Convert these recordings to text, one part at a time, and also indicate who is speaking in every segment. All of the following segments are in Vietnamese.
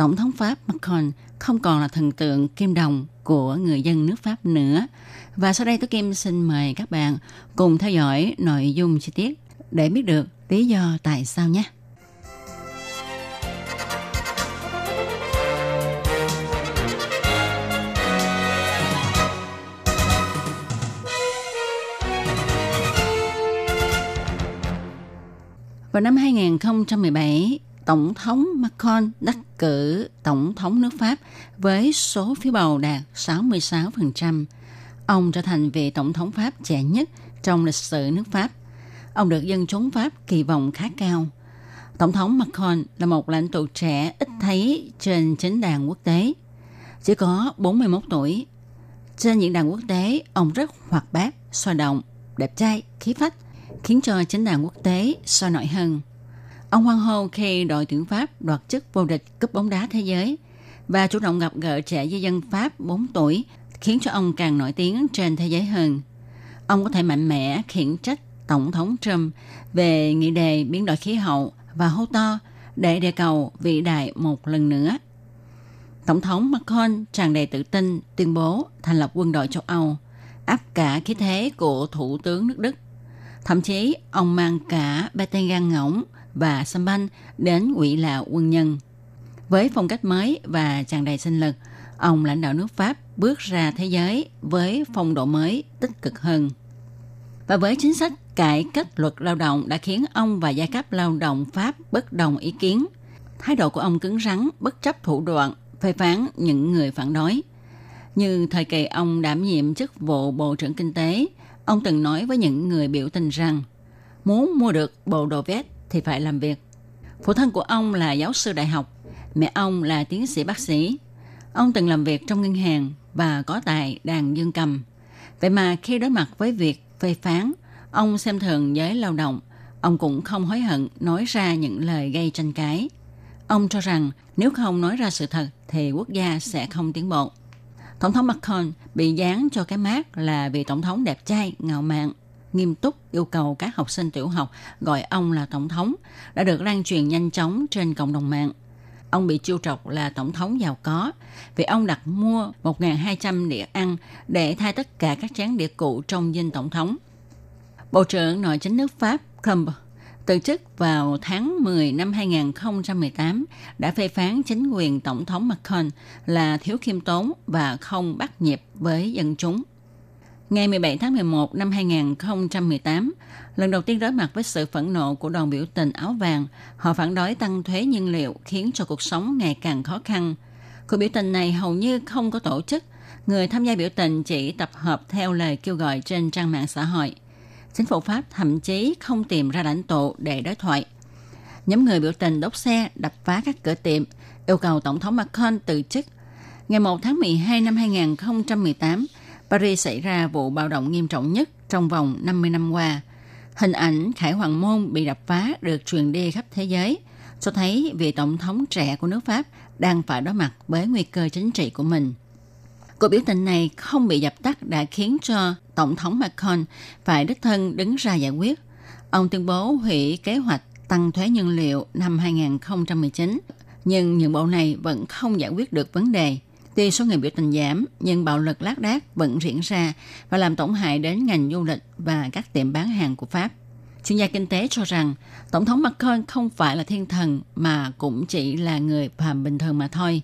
Speaker 1: Tổng thống Pháp Macron không còn là thần tượng kim đồng của người dân nước Pháp nữa. Và sau đây tôi Kim xin mời các bạn cùng theo dõi nội dung chi tiết để biết được lý do tại sao nhé. Vào năm 2017, Tổng thống Macron đắc cử Tổng thống nước Pháp với số phiếu bầu đạt 66%. Ông trở thành vị Tổng thống Pháp trẻ nhất trong lịch sử nước Pháp. Ông được dân chúng Pháp kỳ vọng khá cao. Tổng thống Macron là một lãnh tụ trẻ ít thấy trên chính đàn quốc tế. Chỉ có 41 tuổi. Trên những đàn quốc tế, ông rất hoạt bát, sôi động, đẹp trai, khí phách, khiến cho chính đàn quốc tế sôi nổi hơn. Ông hoan hô khi đội tuyển Pháp đoạt chức vô địch cúp bóng đá thế giới và chủ động gặp gỡ trẻ di dân Pháp 4 tuổi, khiến cho ông càng nổi tiếng trên thế giới hơn. Ông có thể mạnh mẽ khiển trách Tổng thống Trump về nghị đề biến đổi khí hậu và hô to để đề cầu vĩ đại một lần nữa. Tổng thống Macron tràn đầy tự tin tuyên bố thành lập quân đội châu Âu, áp cả khí thế của Thủ tướng nước Đức. Thậm chí, ông mang cả bê tên gan ngỗng và xăm đến quỷ là quân nhân. Với phong cách mới và tràn đầy sinh lực, ông lãnh đạo nước Pháp bước ra thế giới với phong độ mới tích cực hơn. Và với chính sách cải cách luật lao động đã khiến ông và giai cấp lao động Pháp bất đồng ý kiến. Thái độ của ông cứng rắn, bất chấp thủ đoạn, phê phán những người phản đối. Như thời kỳ ông đảm nhiệm chức vụ Bộ trưởng Kinh tế, ông từng nói với những người biểu tình rằng muốn mua được bộ đồ vest thì phải làm việc. Phụ thân của ông là giáo sư đại học, mẹ ông là tiến sĩ bác sĩ. Ông từng làm việc trong ngân hàng và có tài đàn dương cầm. Vậy mà khi đối mặt với việc phê phán, ông xem thường giới lao động, ông cũng không hối hận nói ra những lời gây tranh cãi. Ông cho rằng nếu không nói ra sự thật thì quốc gia sẽ không tiến bộ. Tổng thống Macron bị dán cho cái mát là vị tổng thống đẹp trai, ngạo mạn nghiêm túc yêu cầu các học sinh tiểu học gọi ông là tổng thống, đã được lan truyền nhanh chóng trên cộng đồng mạng. Ông bị chiêu trọc là tổng thống giàu có, vì ông đặt mua 1.200 đĩa ăn để thay tất cả các chén đĩa cũ trong dinh tổng thống. Bộ trưởng Nội chính nước Pháp Trump từ chức vào tháng 10 năm 2018 đã phê phán chính quyền Tổng thống Macron là thiếu khiêm tốn và không bắt nhịp với dân chúng. Ngày 17 tháng 11 năm 2018, lần đầu tiên đối mặt với sự phẫn nộ của đoàn biểu tình áo vàng, họ phản đối tăng thuế nhiên liệu khiến cho cuộc sống ngày càng khó khăn. Cuộc biểu tình này hầu như không có tổ chức, người tham gia biểu tình chỉ tập hợp theo lời kêu gọi trên trang mạng xã hội. Chính phủ Pháp thậm chí không tìm ra lãnh tụ để đối thoại. Nhóm người biểu tình đốt xe, đập phá các cửa tiệm, yêu cầu Tổng thống Macron từ chức. Ngày 1 tháng 12 năm 2018, Paris xảy ra vụ bạo động nghiêm trọng nhất trong vòng 50 năm qua. Hình ảnh Khải Hoàng Môn bị đập phá được truyền đi khắp thế giới, cho thấy vị tổng thống trẻ của nước Pháp đang phải đối mặt với nguy cơ chính trị của mình. Cuộc biểu tình này không bị dập tắt đã khiến cho Tổng thống Macron phải đích thân đứng ra giải quyết. Ông tuyên bố hủy kế hoạch tăng thuế nhiên liệu năm 2019, nhưng những bộ này vẫn không giải quyết được vấn đề. Tuy số người biểu tình giảm, nhưng bạo lực lác đác vẫn diễn ra và làm tổn hại đến ngành du lịch và các tiệm bán hàng của Pháp. Chuyên gia kinh tế cho rằng Tổng thống Macron không phải là thiên thần mà cũng chỉ là người phàm bình thường mà thôi.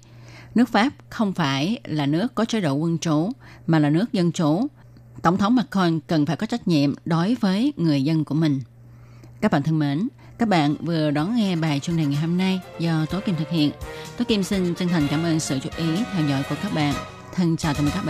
Speaker 1: Nước Pháp không phải là nước có chế độ quân chủ mà là nước dân chủ. Tổng thống Macron cần phải có trách nhiệm đối với người dân của mình. Các bạn thân mến, các bạn vừa đón nghe bài chuyên đề ngày hôm nay do Tố Kim thực hiện. Tôi Kim xin chân thành cảm ơn sự chú ý theo dõi của các bạn. Thân chào tạm biệt các bạn.